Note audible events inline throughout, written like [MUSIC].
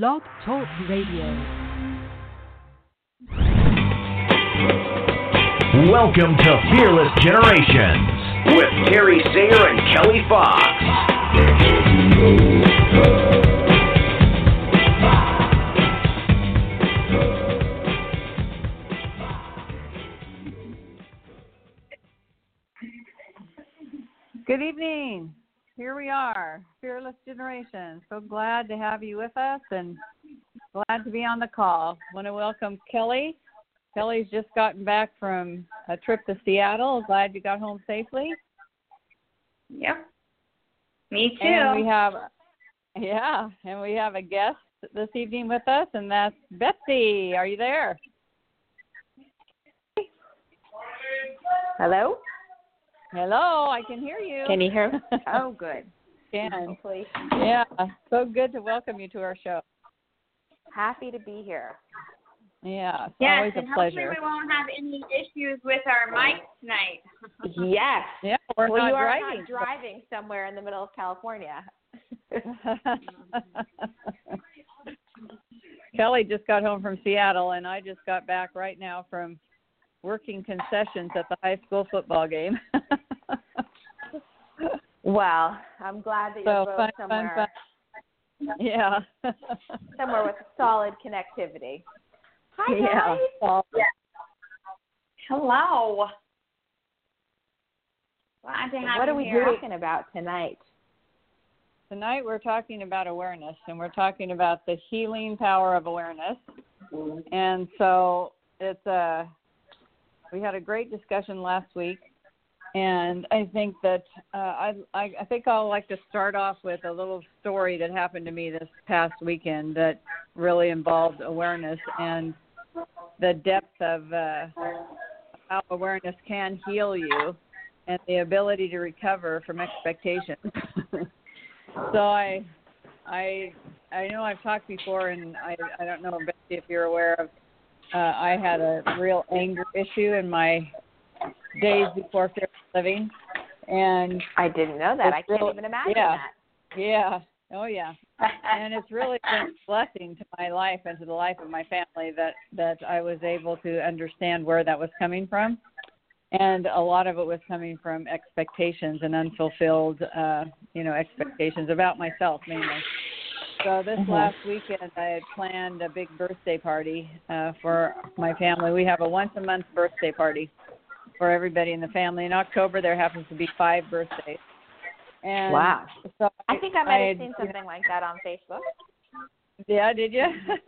Blog Talk Radio. Welcome to Fearless Generations with Terry Sayer and Kelly Fox. Fearless Generation. So glad to have you with us and glad to be on the call. Want to welcome Kelly. Kelly's just gotten back from a trip to Seattle. Glad you got home safely. Yep. Me too. And we have, yeah, and we have a guest this evening with us, and that's Betsy. Are you there? Hello? Hello, I can hear you. Can you hear me? [LAUGHS] Oh, good. Can. Hopefully. Yeah, so good to welcome you to our show. Happy to be here. Yeah, it's yes, always and a hopefully pleasure. we won't have any issues with our mics tonight. [LAUGHS] Yes. Yeah, we're well, not you are driving. not driving somewhere in the middle of California. [LAUGHS] Kelly just got home from Seattle, and I just got back right now from working concessions at the high school football game. [LAUGHS] Well, I'm glad that you're so both fun, fun, somewhere fun. Yeah. [LAUGHS] somewhere with solid connectivity. Hi, yeah. guys. Well, Hello. Glad to have What are we here. talking about tonight? Tonight we're talking about awareness, and we're talking about the healing power of awareness. And so it's a we had a great discussion last week, and I think that uh, I, I I think I'll like to start off with a little story that happened to me this past weekend that really involved awareness and the depth of uh, how awareness can heal you and the ability to recover from expectations. [LAUGHS] so I I I know I've talked before, and I I don't know Betsy if you're aware of. Uh, I had a real anger issue in my days before living, and I didn't know that. I can't real- even imagine yeah. that. yeah, oh yeah, [LAUGHS] and it's really been a blessing to my life and to the life of my family that that I was able to understand where that was coming from, and a lot of it was coming from expectations and unfulfilled, uh, you know, expectations about myself mainly. So this Mhm. last weekend, I had planned a big birthday party uh, for my family. We have a once a month birthday party for everybody in the family. In October, there happens to be five birthdays. And Wow. So I think I might have had- seen something like that on Facebook. Yeah, did you?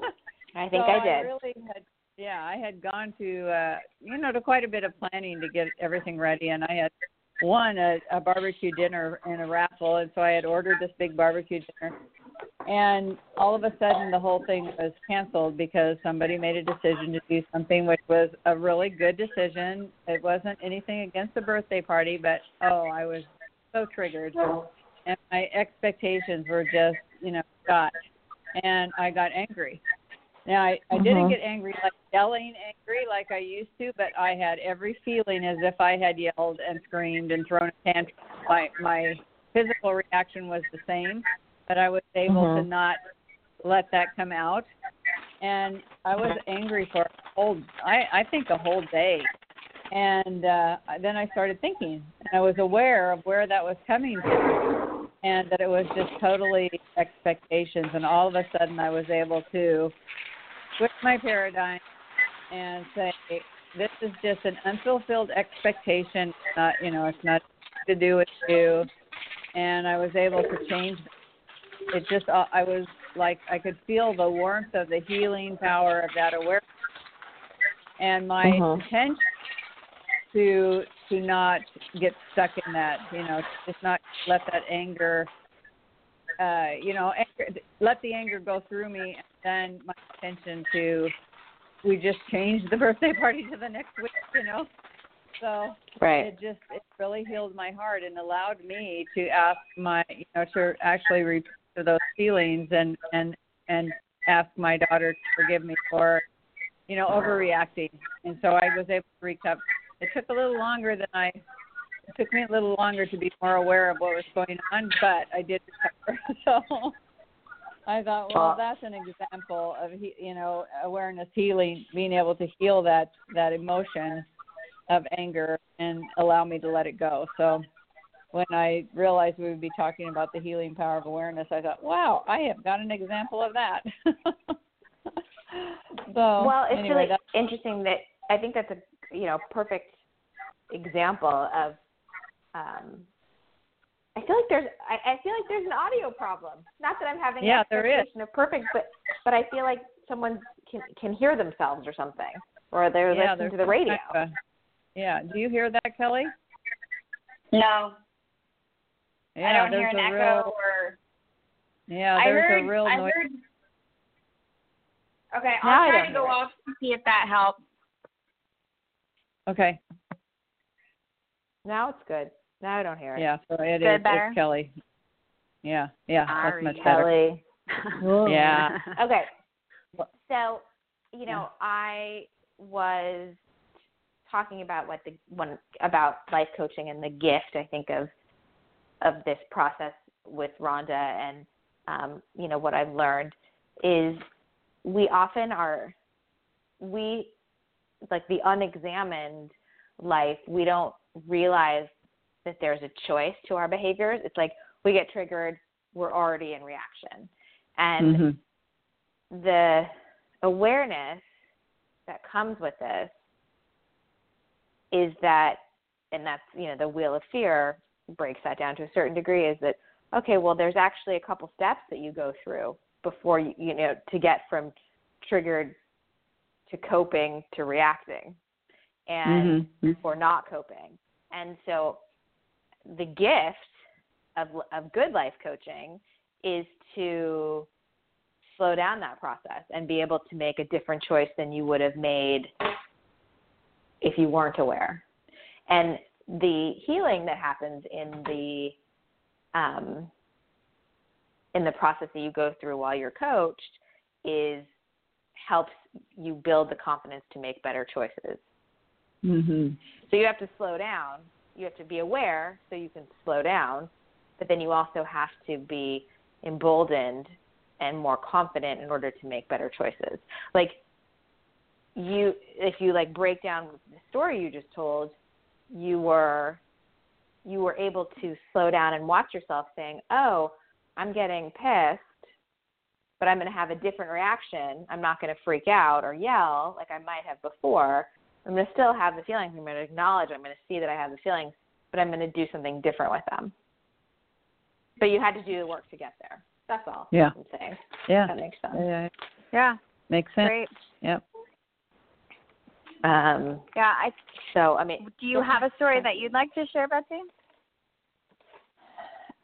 [LAUGHS] I think so I did. really had, yeah, I had gone to uh, you know to quite a bit of planning to get everything ready, and I had won a, a barbecue dinner in a raffle, and so I had ordered this big barbecue dinner. And all of a sudden, the whole thing was canceled because somebody made a decision to do something which was a really good decision. It wasn't anything against the birthday party, but oh, I was so triggered, and my expectations were just, you know, shot, and I got angry. Now I, I didn't Mhm. get angry like yelling angry like I used to, but I had every feeling as if I had yelled and screamed and thrown a tantrum. My my physical reaction was the same, but I was able to Mhm. not let that come out. And I was angry for a whole I I think a whole day. And uh then I started thinking and I was aware of where that was coming from and that it was just totally expectations and all of a sudden I was able to switch my paradigm and say this is just an unfulfilled expectation it's not you know it's not to do with you and I was able to change it just uh, I was like I could feel the warmth of the healing power of that awareness and my Mhm. intention to to not get stuck in that you know just not let that anger uh you know anger, let the anger go through me and then my intention to we just changed the [LAUGHS] birthday party to the next week you know so Right. it just it really healed my heart and allowed me to ask my you know to actually repent of those feelings and and and ask my daughter to forgive me for you know overreacting. And so i was able to recover it took a little longer than i it took me a little longer to be more aware of what was going on but i did recover. [LAUGHS] So I thought, well, that's an example of he- you know awareness healing, being able to heal that that emotion of anger and allow me to let it go. So when I realized we would be talking about the healing power of awareness, I thought, wow, I have got an example of that. [LAUGHS] so well, it's anyway, really that's, interesting that I think that's a you know perfect example of. Um, I feel like there's I, I feel like there's an audio problem. Not that I'm having Yeah, an there is. expectation of perfect, but but I feel like someone can can hear themselves or something, or they're yeah, listening to the radio. kind of a- yeah, do you hear that, Kelly? No, Yeah, I don't hear an echo real or. yeah, I there's heard. a real I noise. heard. Okay, I I'll try to go it. off to see if that helps. Okay, Now it's good. Now I don't hear it. yeah, so it Good, is- better? it's Kelly. Yeah, yeah, that's Sorry, much better. Kelly. [LAUGHS] Yeah. [LAUGHS] Okay. So, you know, I was talking about what the one about life coaching and the gift I think of of this process with Rhonda and um, you know, what I've learned is we often are we like the unexamined life, we don't realize that there's a choice to our behaviors. It's like we get triggered, we're already in reaction. And Mhm. the awareness that comes with this is that and that's you know the wheel of fear breaks that down to a certain degree is that okay well there's actually a couple steps that you go through before you you know to get from triggered to coping to reacting and Mhm. or not coping and so the gift of of good life coaching is to slow down that process and be able to make a different choice than you would have made if you weren't aware. And the healing that happens in the um, in the process that you go through while you're coached is helps you build the confidence to make better choices. Mhm. So you have to slow down. You have to be aware so you can slow down, but then you also have to be emboldened and more confident in order to make better choices. Like you if you like break down the story you just told, you were you were able to slow down and watch yourself saying, "Oh, I'm getting pissed, but I'm going to have a different reaction. I'm not going to freak out or yell like I might have before. I'm going to still have the feelings. I'm going to acknowledge. I'm going to see that I have the feelings, but I'm going to do something different with them. But you had to do the work to get there. That's all Yeah. I'm saying. Yeah. That makes sense. Yeah, Yeah, makes sense. great. Yep. Um, Yeah, I. so I mean, Do you have a story that you'd like to share, Betsy,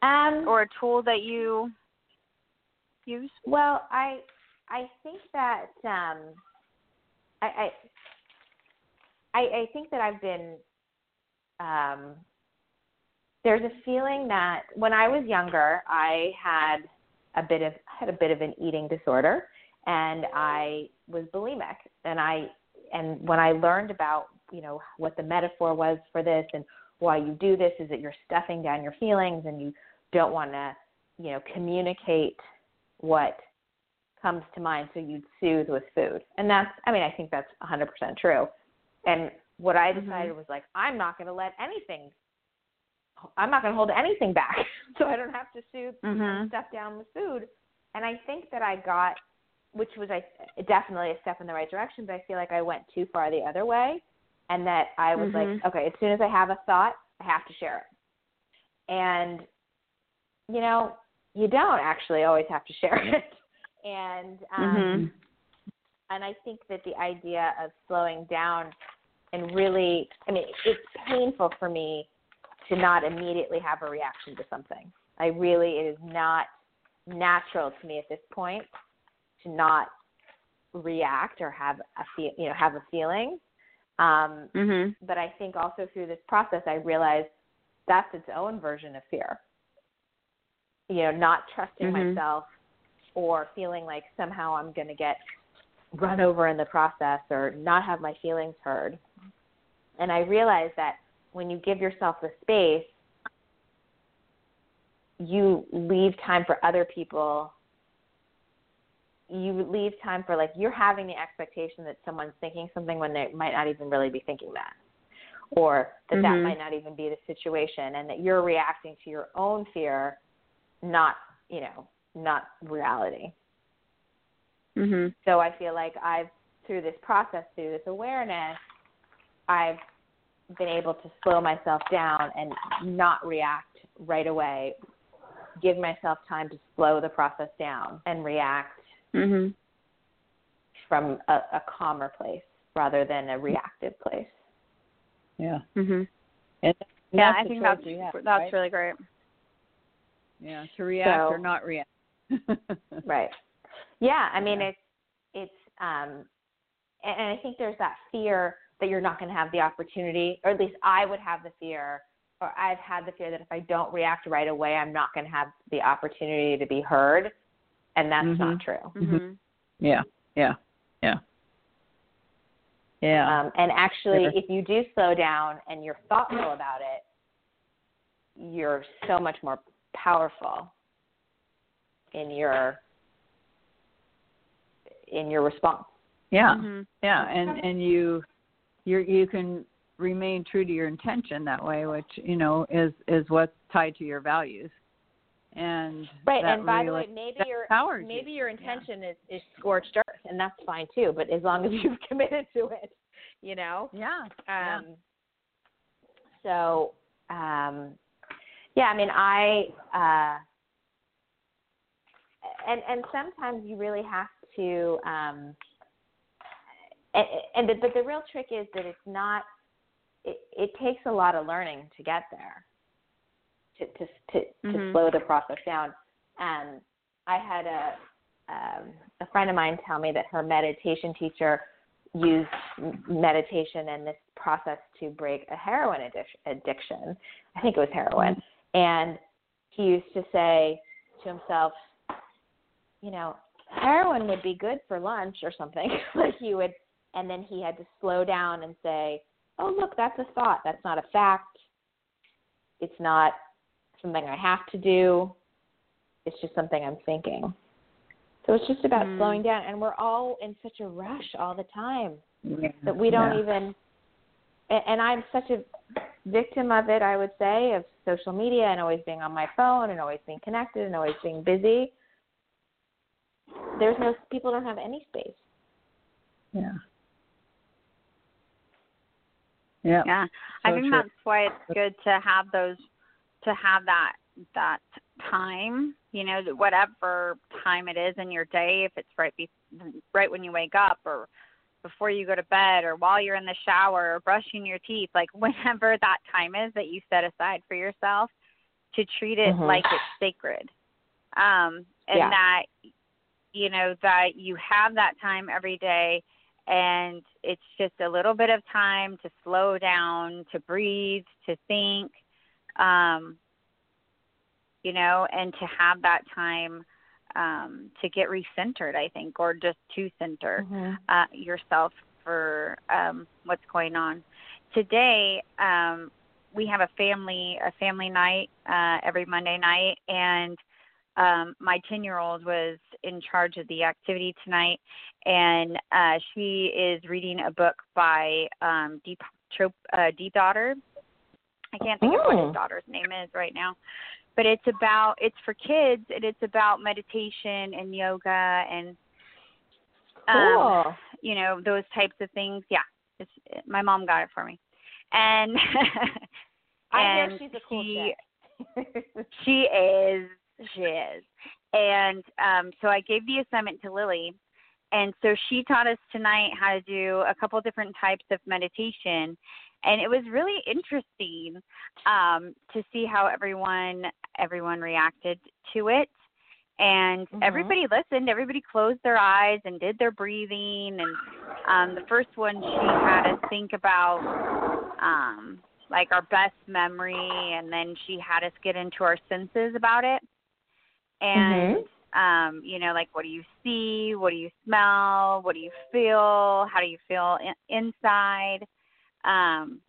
um, or a tool that you use? Well, I I think that um I I I, think that I've been um there's a feeling that when I was younger I had a bit of had a bit of an eating disorder and I was bulimic and I and when I learned about, you know, what the metaphor was for this and why you do this is that you're stuffing down your feelings and you don't want to, you know, communicate what comes to mind so you'd soothe with food. And that's i mean i think that's 100% true. And what i decided was like i'm not going to let anything i'm not going to hold anything back. [LAUGHS] So i don't have to soothe Mhm. and stuff down with food. And i think that i got which was i definitely a step in the right direction but i feel like i went too far the other way and that i was like Mhm. okay as soon as i have a thought i have to share it and you know you don't actually always have to share [LAUGHS] it. And um, Mhm. and I think that the idea of slowing down and really, I mean, it's painful for me to not immediately have a reaction to something. I really, it is not natural to me at this point to not react or have a feel, you know, have a feeling. Um, Mhm. but I think also through this process, I realized that's its own version of fear. You know, not trusting Mhm. myself or feeling like somehow I'm going to get run over in the process or not have my feelings heard. And I realized that when you give yourself the space, you leave time for other people you leave time for like you're having the expectation that someone's thinking something when they might not even really be thinking that or that Mhm. that might not even be the situation and that you're reacting to your own fear not you know not reality Mhm. so i feel like i've through this process through this awareness i've been able to slow myself down and not react right away give myself time to slow the process down and react Mhm. from a, a calmer place rather than a reactive place Yeah. Mhm. And Yeah, I think that's have, that's right? really great. yeah to react So- or not react. [LAUGHS] Right. Yeah, I mean it's it's um and, and I think there's that fear that you're not going to have the opportunity or at least I would have the fear or I've had the fear that if I don't react right away I'm not going to have the opportunity to be heard and that's not true. Mhm. Yeah. Yeah. Yeah. Yeah. Um and actually Yeah. if you do slow down and you're thoughtful about it you're so much more powerful in your in your response. yeah. Mhm. Yeah. And and you you you can remain true to your intention that way, which you know is is what's tied to your values. And Right, and by the way, maybe your empowers you. maybe your intention is is scorched earth, and that's fine too. But as long as [LAUGHS] you've committed to it, you know. Yeah. Um, yeah. So, um, yeah, I mean, I uh, and and sometimes you really have to. Um, and, and the, but the real trick is that it's not. It, it takes a lot of learning to get there. To to to, to Mhm. slow the process down. And I had a um, a friend of mine tell me that her meditation teacher used meditation and this process to break a heroin addic- addiction. I think it was heroin. And he used to say to himself, you know, heroin would be good for lunch or something. [LAUGHS] like he would, and then he had to slow down and say, oh, look, that's a thought. That's not a fact. It's not something I have to do. It's just something I'm thinking. So it's just about Mm. slowing down. And we're all in such a rush all the time yeah. that we don't yeah. even and, and I'm such a victim of it I would say of social media and always being on my phone and always being connected and always being busy there's no people don't have any space Yeah. Yeah. Yeah. I think true. that's why it's good to have those to have that that time, you know, whatever time it is in your day, if it's right be, right when you wake up or before you go to bed or while you're in the shower or brushing your teeth, like [LAUGHS] whenever that time is that you set aside for yourself to treat it Mhm. like it's sacred. Um and Yeah. that you know that you have that time every day and it's just a little bit of time to slow down, to breathe, to think, um, you know, and to have that time um, to get recentered, I think, or just to center uh, yourself for um, what's going on. Today, um, we have a family a family night uh, every Monday night, and um, my ten year old was in charge of the activity tonight, and uh, she is reading a book by um, Deepak Chopra, uh, Deep Daughter. I can't think of what his daughter's name is right now, but it's about it's for kids and it's about meditation and yoga and um, cool. you know those types of things. Yeah, it's my mom got it for me, and [LAUGHS] I and hear she's a cool she, [LAUGHS] she is she is, and um, so I gave the assignment to Lily, and so she taught us tonight how to do a couple different types of meditation, and it was really interesting um, to see how everyone everyone reacted to it. And Mhm. everybody listened everybody closed their eyes and did their breathing and um the first one she had us think about um like our best memory and then she had us get into our senses about it. And um you know like what do you see? What do you smell? What do you feel? How do you feel in- inside um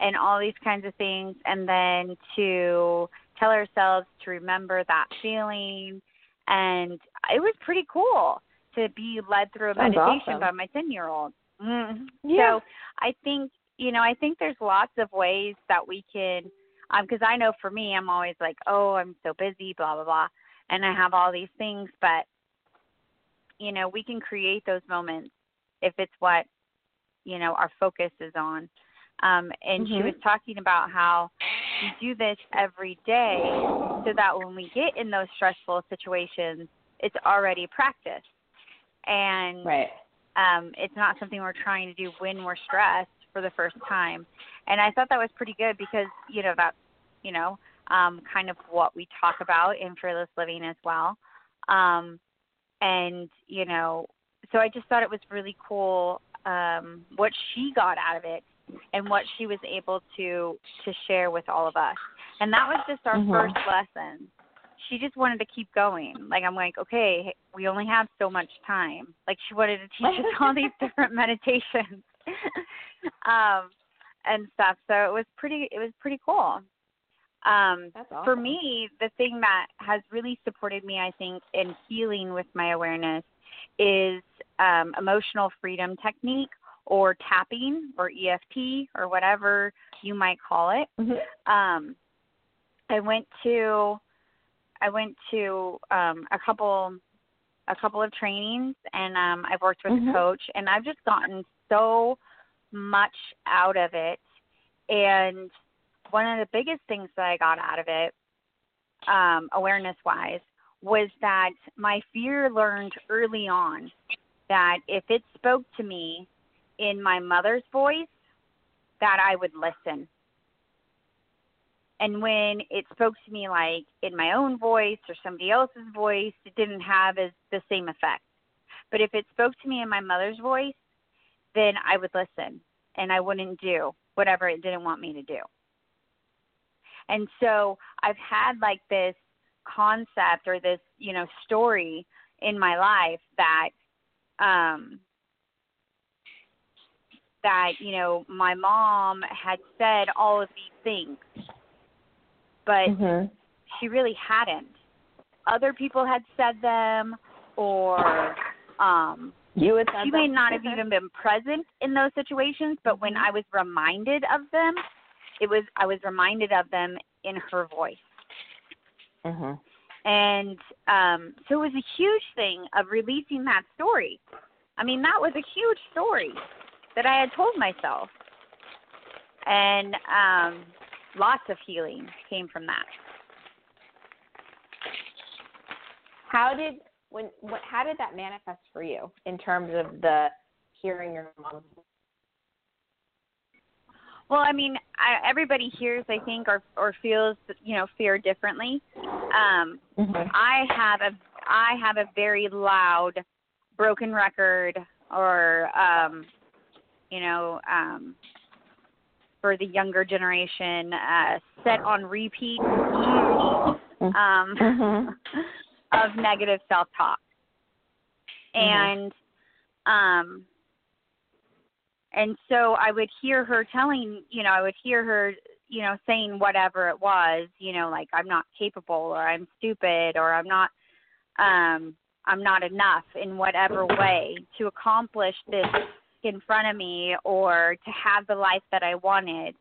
and all these kinds of things and then to tell ourselves to remember that feeling and it was pretty cool to be led through a Sounds meditation awesome. by my 10 year old. Mm. Yeah. So I think, you know, I think there's lots of ways that we can, um, cause I know for me, I'm always like, oh, I'm so busy, blah, blah, blah. And I have all these things, but, you know, we can create those moments if it's what, you know, our focus is on. Um, and she Mhm. was talking about how we do this every day so that when we get in those stressful situations, it's already practice. And Right. um, it's not something we're trying to do when we're stressed for the first time. And I thought that was pretty good because, you know, that's, you know, um, kind of what we talk about in Fearless Living as well. Um, and, you know, so I just thought it was really cool um, what she got out of it and what she was able to to share with all of us. And that was just our Mhm. first lesson. She just wanted to keep going. Like I'm like, okay, we only have so much time. Like she wanted to teach us all these [LAUGHS] different meditations. [LAUGHS] um and stuff. So it was pretty it was pretty cool. Um awesome. for me, the thing that has really supported me, I think, in healing with my awareness is um, emotional freedom technique or tapping or EFT or whatever you might call it. Mhm. Um, I went to I went to um, a couple a couple of trainings and um, I've worked with Mhm. a coach and I've just gotten so much out of it. And one of the biggest things that I got out of it, um, awareness wise, was that my fear learned early on that if it spoke to me in my mother's voice, that I would listen. And when it spoke to me like in my own voice or somebody else's voice, it didn't have as the same effect. But if it spoke to me in my mother's voice, then I would listen and I wouldn't do whatever it didn't want me to do. And so I've had like this concept or this, you know, story in my life that um that, you know, my mom had said all of these things, but Mhm. she really hadn't. Other people had said them or um You would she may not have even been present in those situations, but when I was reminded of them, it was I was reminded of them in her voice. Mhm. And um so it was a huge thing of releasing that story. I mean, that was a huge story that I had told myself. And um lots of healing came from that. How did when what how did that manifest for you in terms of the hearing your mom's Well, I mean, I, everybody hears, I think, or or feels, you know, fear differently. Um, Mhm. I have a I have a very loud, broken record, or um, you know, um, for the younger generation, uh, set on repeat, um, Mhm. [LAUGHS] of negative self talk, and um, and so I would hear her telling, you know, I would hear her, you know, saying whatever it was, you know, like I'm not capable or I'm stupid or I'm not um I'm not enough in whatever way to accomplish this in front of me or to have the life that I wanted.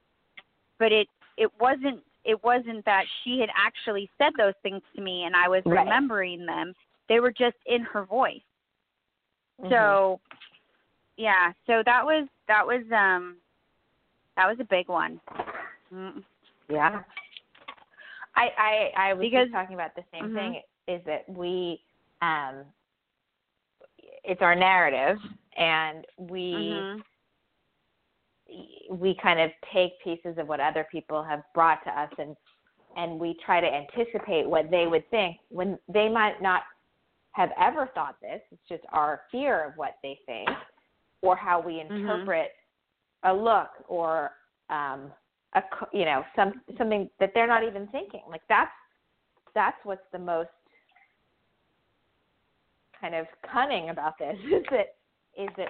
But it it wasn't it wasn't that she had actually said those things to me and I was Right. remembering them. They were just in her voice. Mhm. So yeah, so that was that was um that was a big one. Mm. Yeah. I I I was Because- talking about the same Mhm. thing is that we um it's our narrative and we Mhm. we kind of take pieces of what other people have brought to us and and we try to anticipate what they would think when they might not have ever thought this it's just our fear of what they think or how we interpret a look or um a you know some something that they're not even thinking. Like that's that's what's the most kind of cunning about this [LAUGHS] is that is that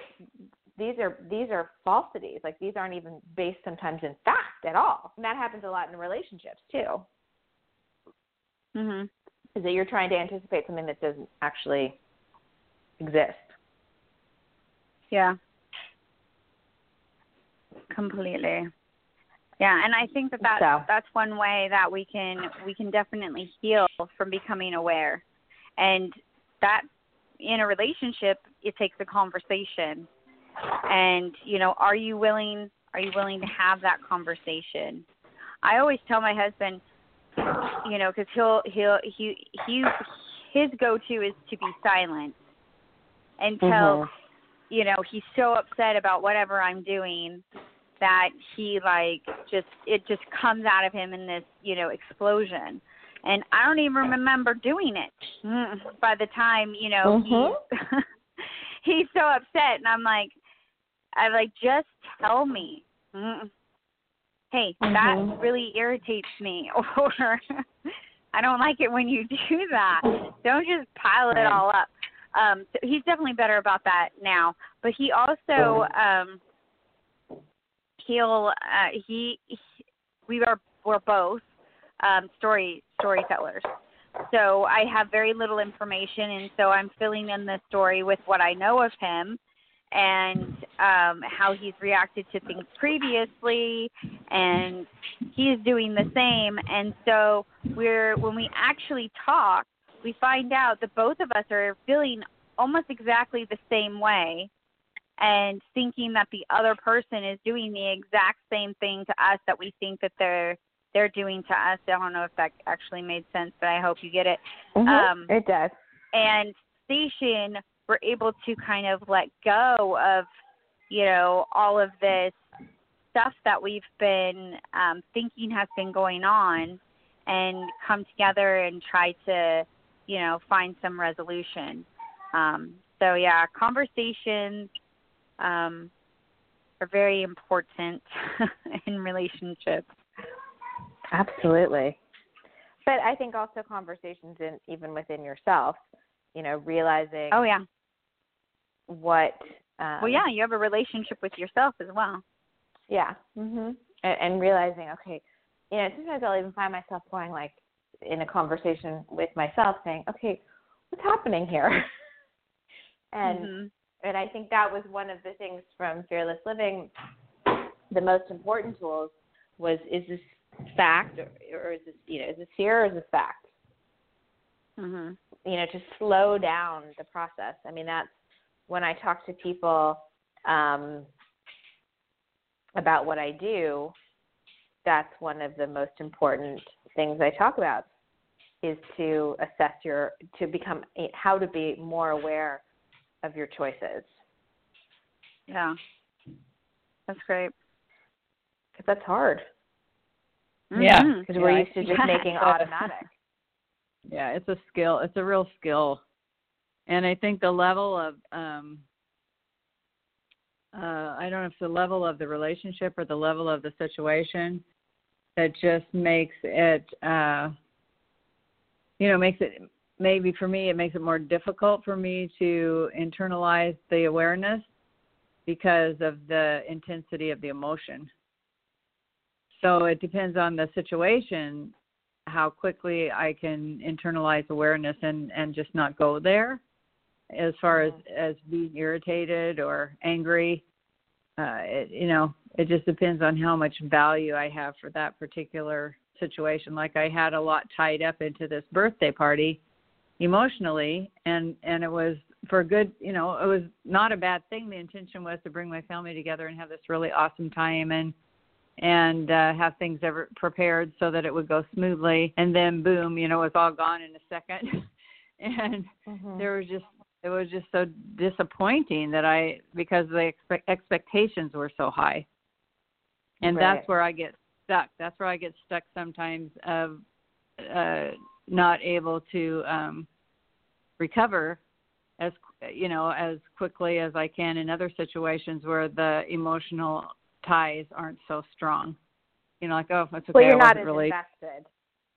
these are these are falsities. Like these aren't even based sometimes in fact at all. And that happens a lot in relationships too. Mhm. is that you're trying to anticipate something that doesn't actually exist. Yeah. Completely. Yeah, and I think that that's, So. that's one way that we can we can definitely heal from becoming aware, and that in a relationship it takes a conversation, and you know, are you willing are you willing to have that conversation? I always tell my husband, you know, because he'll he'll he he his go to is to be silent until Mhm. You know he's so upset about whatever I'm doing that he like just it just comes out of him in this you know explosion. And I don't even remember doing it Mm, by the time you know he's [LAUGHS] he's so upset. And I'm like I like just tell me. Mm, hey that really irritates me. [LAUGHS] Or I don't like it when you do that. Don't just pile it all up um so he's definitely better about that now. But he also um he'll uh he, he we are we're both um story storytellers. So i have very little information and so i'm filling in the story with what i know of him and um how he's reacted to things previously and he's doing the same. And so we're when we actually talk we find out that both of us are feeling almost exactly the same way and thinking that the other person is doing the exact same thing to us that we think that they're they're doing to us. I don't know if that actually made sense, but I hope you get it. Mhm. Um, it does. and station we're able to kind of let go of you know all of this stuff that we've been um thinking has been going on and come together and try to you know find some resolution um so yeah conversations um are very important [LAUGHS] in relationships Absolutely. But I think also conversations in even within yourself, you know, realizing oh yeah what um, well yeah you have a relationship with yourself as well Yeah. Mhm. And, and realizing, okay, you know, sometimes I'll even find myself going like in a conversation with myself, saying, okay, what's happening here? [LAUGHS] and Mhm. and I think that was one of the things from Fearless Living. The most important tools was is this fact or, or is this you know is this fear or is this fact? Mhm. you know to slow down the process i mean that's when i talk to people um about what i do that's one of the most important things i talk about is to assess your to become how to be more aware of your choices. Yeah. That's great. Because that's hard. Yeah. Mhm. because we're Yeah, used to just that's [LAUGHS] making automatic. Yeah it's a skill it's a real skill. And i think the level of um uh i don't know if the level of the relationship or the level of the situation that just makes it uh you know makes it maybe for me it makes it more difficult for me to internalize the awareness because of the intensity of the emotion. So it depends on the situation how quickly I can internalize awareness and and just not go there. As far as as being irritated or angry uh it, you know it just depends on how much value I have for that particular situation like I had a lot tied up into this birthday party emotionally and and it was for a good you know it was not a bad thing the intention was to bring my family together and have this really awesome time and and uh, have things ever prepared so that it would go smoothly. And then boom, you know, it's all gone in a second. [LAUGHS] and Mhm. there was just it was just so disappointing that I because the expect, expectations were so high. And Right. that's where I get stuck. That's where I get stuck sometimes of uh not able to um recover as you know as quickly as I can in other situations where the emotional ties aren't so strong. You know, like oh, it's okay. well you're I not as really. invested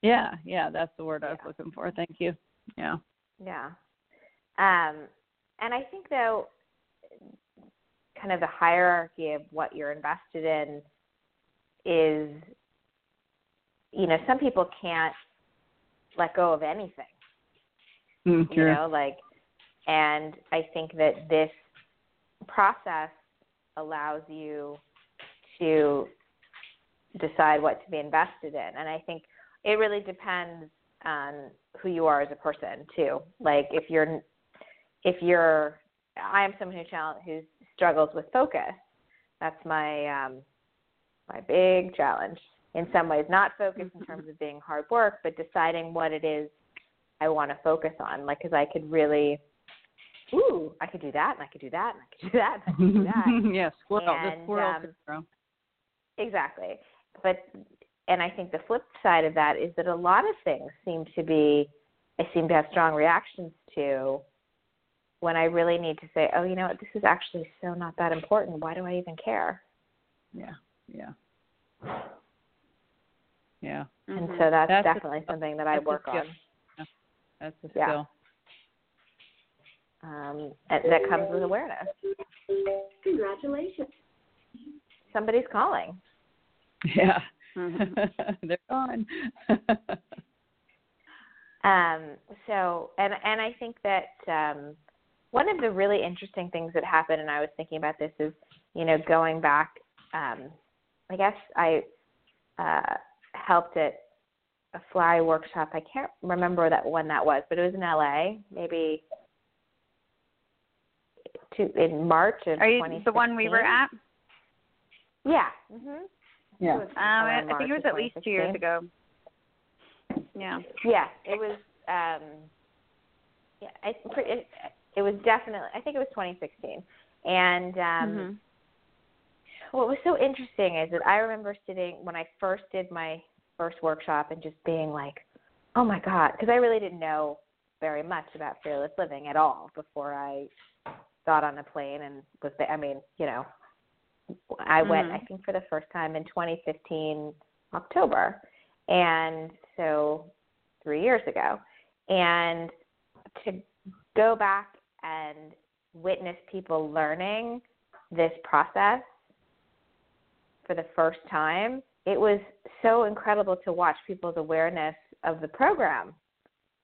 Yeah, yeah, that's the word I was Yeah. looking for. Thank you. Yeah. Yeah. Um, and I think though, kind of the hierarchy of what you're invested in is, you know, some people can't let go of anything. Mm, You know, like and I think that this process allows you to decide what to be invested in. And I think it really depends on who you are as a person too. Like if you're if you're I am someone who challenge, who struggles with focus. That's my um my big challenge. In some ways, not focused in terms of being hard work, but deciding what it is I want to focus on. Like, because I could really, ooh, I could do that, and I could do that, and I could do that, and I could do that. [LAUGHS] yeah, squirrel. And, the squirrel um, syndrome. Exactly. But and I think the flip side of that is that a lot of things seem to be I seem to have strong reactions to when I really need to say, Oh, you know what, this is actually so not that important. Why do I even care? Yeah, yeah, yeah. And so that's, That's a- definitely something that I work skill. on. That's a skill. Yeah. Um, and that comes with awareness. Congratulations. Somebody's calling. Yeah. Mhm. [LAUGHS] They're gone. [LAUGHS] Um, so, and and I think that um, one of the really interesting things that happened, and I was thinking about this, is you know going back. Um, I guess I uh, helped at a fly workshop. I can't remember that when that was, but it was in LA, maybe to, in March of Are you the one we were at? Yeah. Mhm. yeah. Um, I, I think it was at least two years ago. Yeah. Yeah, it was. Um, yeah, I, it, it was definitely. I think it was 2016. And um, Mhm. What was so interesting is that I remember sitting when I first did my first workshop and just being like, "Oh my god," because I really didn't know very much about fearless living at all before I got on a plane and was there. I mean, you know, I went. Mhm. I think for the first time in 2015 October, and so three years ago, and to go back and witness people learning this process for the first time, it was so incredible to watch people's awareness of the program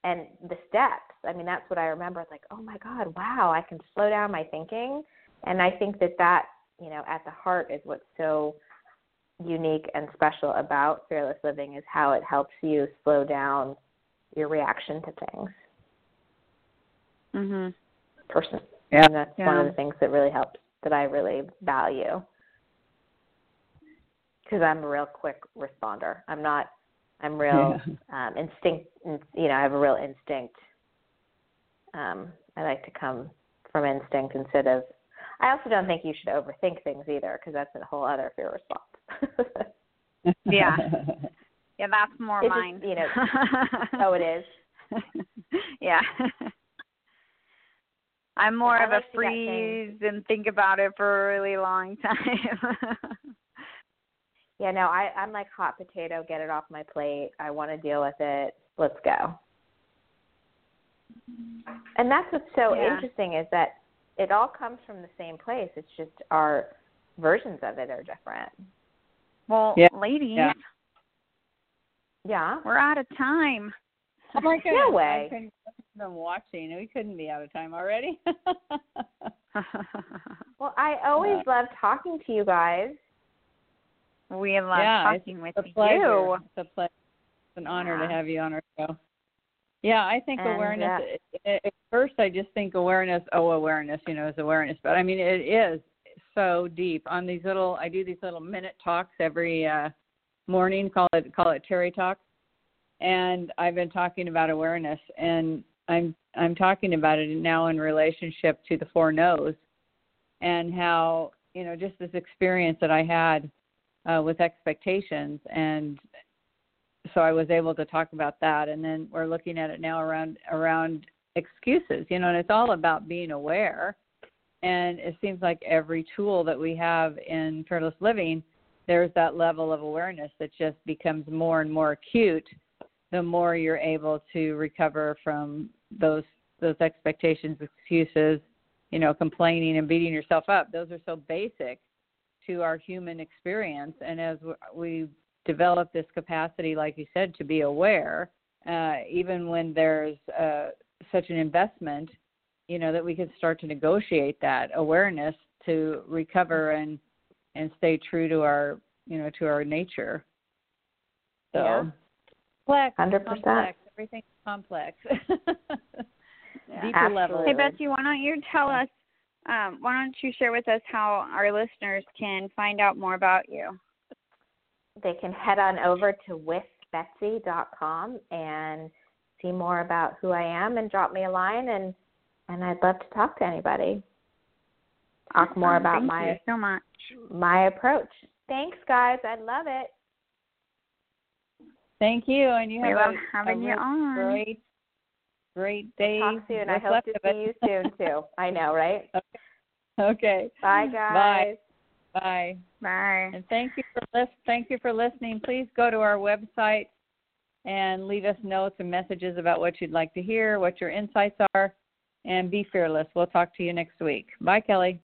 and the steps. I mean, that's what I remember. It's like, oh my God, wow, I can slow down my thinking. And I think that that, you know, at the heart is what's so unique and special about fearless living is how it helps you slow down your reaction to things. Mhm. Person. Yeah. And that's one of the things that really helps that I really value. Because I'm a real quick responder. I'm not. I'm real um, instinct. You know, I have a real instinct. Um, I like to come from instinct instead of. I also don't think you should overthink things either, because that's a whole other fear response. [LAUGHS] Yeah. [LAUGHS] Yeah, that's more It's just, mine. you know- [LAUGHS] oh, it is. yeah. I'm more I of like a to get things- freeze and think about it for a really long time. Yeah, no, I, I'm like hot potato. Get it off my plate. I want to deal with it. Let's go. And that's what's so Yeah. interesting is that it all comes from the same place. It's just our versions of it are different. well, Yeah. ladies, Yeah. Yeah. we're out of time. Oh my goodness! No uh, way. I couldn't been watching. We couldn't be out of time already. [LAUGHS] [LAUGHS] Well, I always love talking to you guys. We love yeah, talking with a pleasure. you. It's a pleasure. It's an honor Yeah. to have you on our show. Yeah, I think And, awareness. At, at first, I just think awareness. Oh, awareness. You know, is awareness. But I mean, it is so deep. On these little, I do these little minute talks every uh morning. Call it call it Terry Talk, and I've been talking about awareness, and I'm I'm talking about it now in relationship to the four no's, and how you know just this experience that I had uh, with expectations. And so I was able to talk about that. And then we're looking at it now around around excuses you know and it's all about being aware. And it seems like every tool that we have in fearless living there's that level of awareness that just becomes more and more acute the more you're able to recover from those those expectations excuses you know complaining and beating yourself up. Those are so basic to our human experience and as we develop this capacity like you said to be aware uh, even when there's uh, such an investment you know that we can start to negotiate that awareness to recover and and stay true to our you know to our nature so Yeah. complex 100%. complex everything's complex [LAUGHS] Yeah. deeper level Hey Betsy, why don't you tell us? Um, why don't you share with us how our listeners can find out more about you? They can head on over to withbetsy.com and see more about who I am and drop me a line and and I'd love to talk to anybody. Talk more Awesome. about Thank my you so much. my approach. Thanks guys, I love it. thank you and you We have love a, having a you on. great great day We'll talk soon. I hope to see it. you soon too. I know, right? [LAUGHS] okay Bye guys. bye Bye. And thank you for lis- thank you for listening. Please go to our website and leave us notes and messages about what you'd like to hear, what your insights are, and be fearless. We'll talk to you next week. Bye, Kelly.